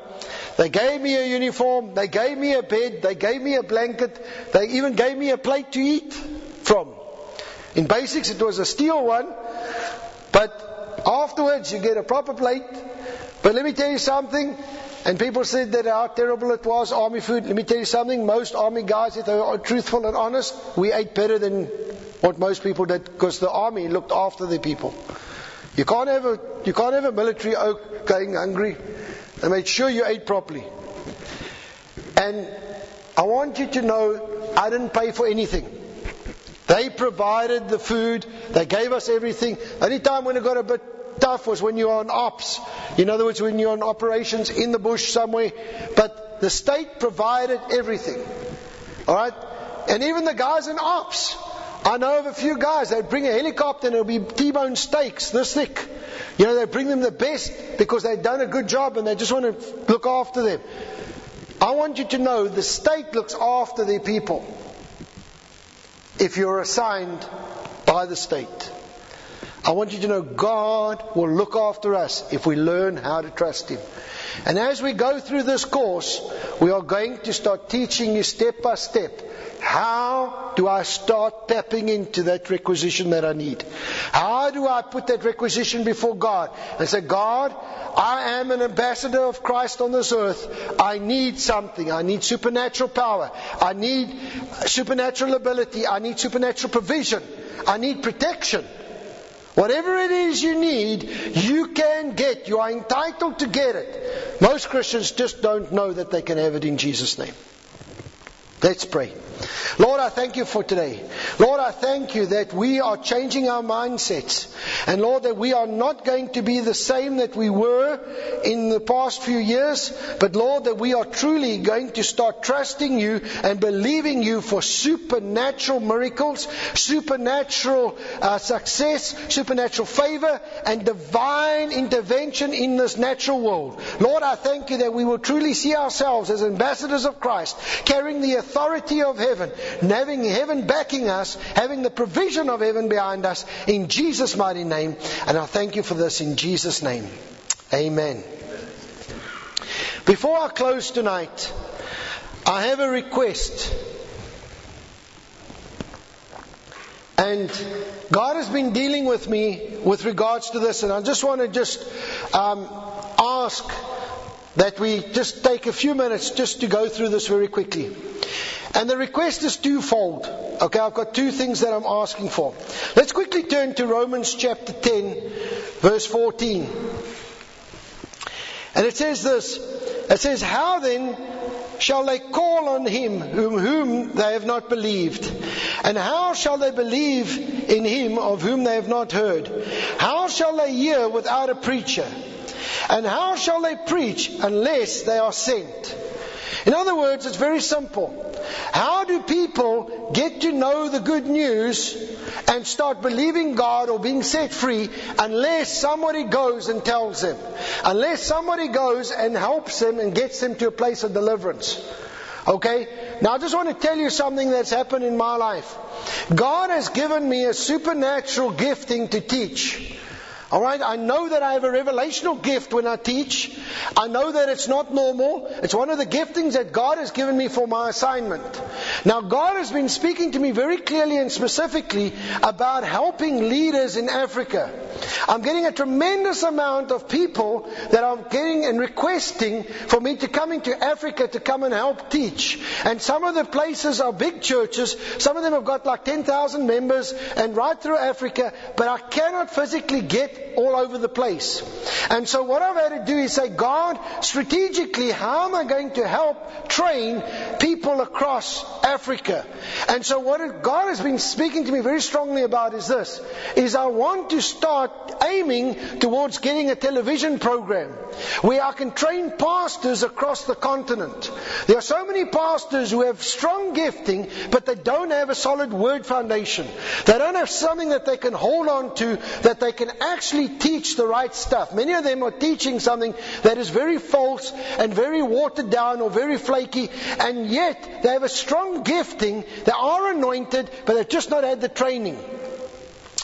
They gave me a uniform, they gave me a bed, they gave me a blanket, they even gave me a plate to eat from. In basics, it was a steel one, but afterwards you get a proper plate. But let me tell you something, and people said that how terrible it was, army food. Let me tell you something, most army guys, if they are truthful and honest, we ate better than what most people did because the army looked after the people. You can't have a, you can't have a military oak going hungry. They made sure you ate properly. And I want you to know I didn't pay for anything. They provided the food, they gave us everything. Only time when it got a bit tough was when you're on ops. In other words, when you're on operations in the bush somewhere. But the state provided everything. Alright? And even the guys in ops. I know of a few guys, they'd bring a helicopter and it'll be T-bone steaks this thick. You know, they bring them the best because they've done a good job and they just want to look after them. I want you to know the state looks after their people if you're assigned by the state. I want you to know God will look after us if we learn how to trust Him. And as we go through this course, we are going to start teaching you step by step how do I start tapping into that requisition that I need? How do I put that requisition before God and say, God, I am an ambassador of Christ on this earth. I need something. I need supernatural power. I need supernatural ability. I need supernatural provision. I need protection. Whatever it is you need, you can get. You are entitled to get it. Most Christians just don't know that they can have it in Jesus' name. Let's pray. Lord, I thank you for today. Lord, I thank you that we are changing our mindsets. And Lord, that we are not going to be the same that we were in the past few years, but Lord, that we are truly going to start trusting you and believing you for supernatural miracles, supernatural uh, success, supernatural favor, and divine intervention in this natural world. Lord, I thank you that we will truly see ourselves as ambassadors of Christ, carrying the authority of heaven, having heaven backing us, having the provision of heaven behind us, in Jesus' mighty name. And I thank you for this in Jesus' name. Amen. Before I close tonight, I have a request. And God has been dealing with me with regards to this, and I just want to just um, ask that we just take a few minutes just to go through this very quickly. And the request is twofold. Okay, I've got two things that I'm asking for. Let's quickly turn to Romans chapter 10, verse 14. And it says this It says, How then shall they call on him whom, whom they have not believed? And how shall they believe in him of whom they have not heard? How shall they hear without a preacher? And how shall they preach unless they are sent? In other words, it's very simple. How do people get to know the good news and start believing God or being set free unless somebody goes and tells them? Unless somebody goes and helps them and gets them to a place of deliverance. Okay? Now I just want to tell you something that's happened in my life. God has given me a supernatural gifting to teach. All right, I know that I have a revelational gift when I teach. I know that it's not normal. It's one of the giftings that God has given me for my assignment. Now, God has been speaking to me very clearly and specifically about helping leaders in Africa. I'm getting a tremendous amount of people that are getting and requesting for me to come into Africa to come and help teach. And some of the places are big churches. Some of them have got like 10,000 members and right through Africa, but I cannot physically get all over the place. And so what I've had to do is say, God, strategically, how am I going to help train people across Africa? And so what God has been speaking to me very strongly about is this, is I want to start aiming towards getting a television program where I can train pastors across the continent. There are so many pastors who have strong gifting, but they don't have a solid word foundation. They don't have something that they can hold on to, that they can actually teach the right stuff. Many of them are teaching something that is very false and very watered down or very flaky, and yet they have a strong gifting. They are anointed, but they've just not had the training.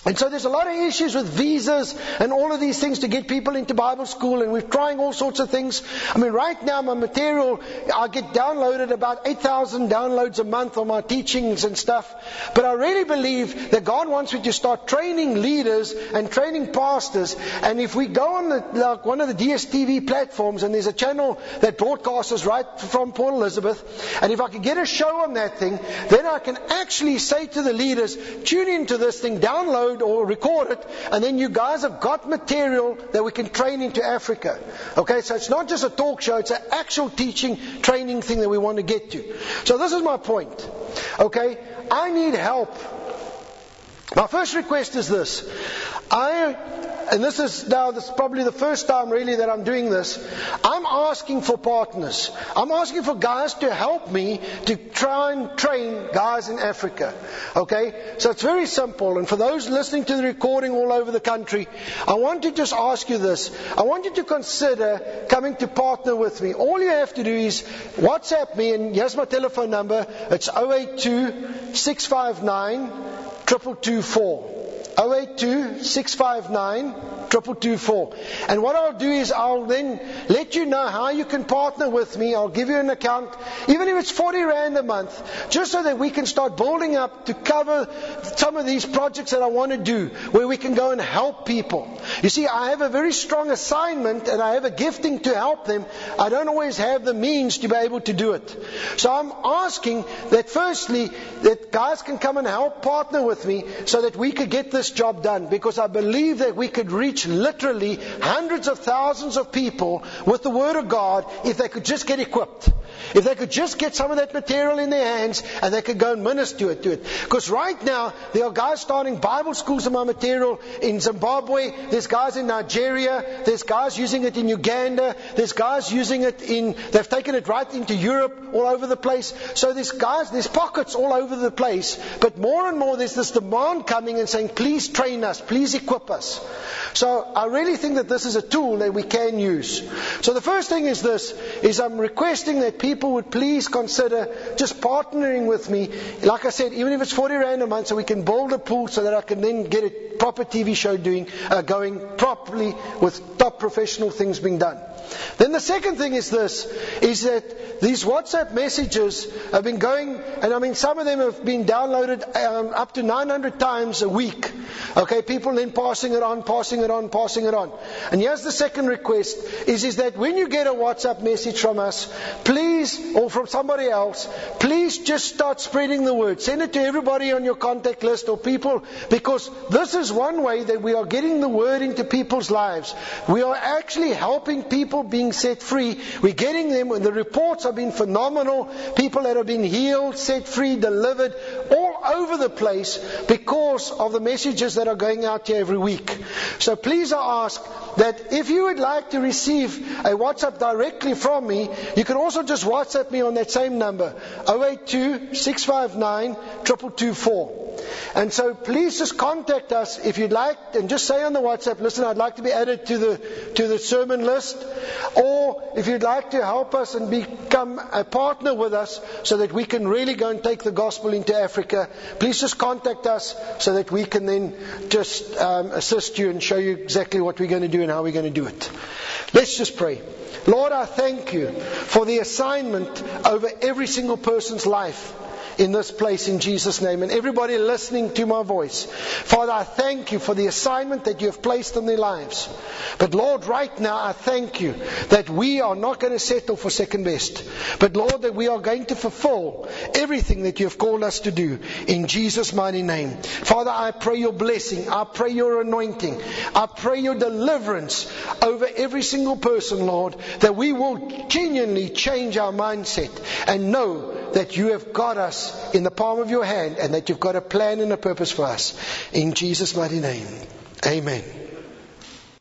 And so there's a lot of issues with visas and all of these things to get people into Bible school, and we're trying all sorts of things. I mean, right now my material, I get downloaded about 8,000 downloads a month on my teachings and stuff. But I really believe that God wants me to start training leaders and training pastors. And if we go on the, like one of the DSTV platforms, and there's a channel that broadcasts right from Port Elizabeth, and if I could get a show on that thing, then I can actually say to the leaders, tune into this thing, download download or record it, and then you guys have got material that we can train into Africa. Okay, so it's not just a talk show, it's an actual teaching, training thing that we want to get to. So this is my point. Okay, I need help. My first request is this. I and this is now this is probably the first time really that I'm doing this. I'm asking for partners. I'm asking for guys to help me to try and train guys in Africa. Okay? So it's very simple. And for those listening to the recording all over the country, I want to just ask you this. I want you to consider coming to partner with me. All you have to do is WhatsApp me and here's my telephone number. It's 082 659 2224. 082 659 2224. And what I'll do is I'll then let you know how you can partner with me. I'll give you an account, even if it's 40 Rand a month, just so that we can start building up to cover some of these projects that I want to do, where we can go and help people. You see, I have a very strong assignment and I have a gifting to help them. I don't always have the means to be able to do it. So I'm asking that firstly, that guys can come and help partner with me so that we could get this job done because I believe that we could reach literally hundreds of thousands of people with the Word of God if they could just get equipped. If they could just get some of that material in their hands and they could go and minister it to it. Because right now, there are guys starting Bible schools of my material in Zimbabwe. There's guys in Nigeria. There's guys using it in Uganda. There's guys using it in, they've taken it right into Europe, all over the place. So there's guys, there's pockets all over the place. But more and more, there's this demand coming and saying, please train us, please equip us. So I really think that this is a tool that we can use. So the first thing is this, is I'm requesting that people would please consider just partnering with me. Like I said, even if it's 40 Rand a month so we can build a pool so that I can then get a proper TV show doing, uh, going properly with top professional things being done. Then the second thing is this, is that these WhatsApp messages have been going, and I mean some of them have been downloaded um, up to 900 times a week. Okay, people then passing it on, passing it on, passing it on. And here's the second request, is, is that when you get a WhatsApp message from us, please, or from somebody else, please just start spreading the word. Send it to everybody on your contact list or people, because this is one way that we are getting the word into people's lives. We are actually helping people being set free. We're getting them, and the reports have been phenomenal. People that have been healed, set free, delivered, all over the place because of the messages that are going out here every week. So please I ask that if you would like to receive a WhatsApp directly from me, you can also just WhatsApp me on that same number, 082 659 2224. And so please just contact us if you'd like and just say on the WhatsApp, listen, I'd like to be added to the, to the sermon list. Or if you'd like to help us and become a partner with us so that we can really go and take the gospel into Africa, please just contact us so that we can then just um, assist you and show you exactly what we're going to do and how we're going to do it. Let's just pray. Lord, I thank you for the assignment over every single person's life in this place in Jesus' name. And everybody listening to my voice, Father, I thank you for the assignment that you have placed in their lives. But Lord, right now, I thank you that we are not going to settle for second best. But Lord, that we are going to fulfill everything that you have called us to do in Jesus' mighty name. Father, I pray your blessing. I pray your anointing. I pray your deliverance over every single person, Lord, that we will genuinely change our mindset and know that you have got in the palm of your hand and that you've got a plan and a purpose for us. In Jesus' mighty name. Amen.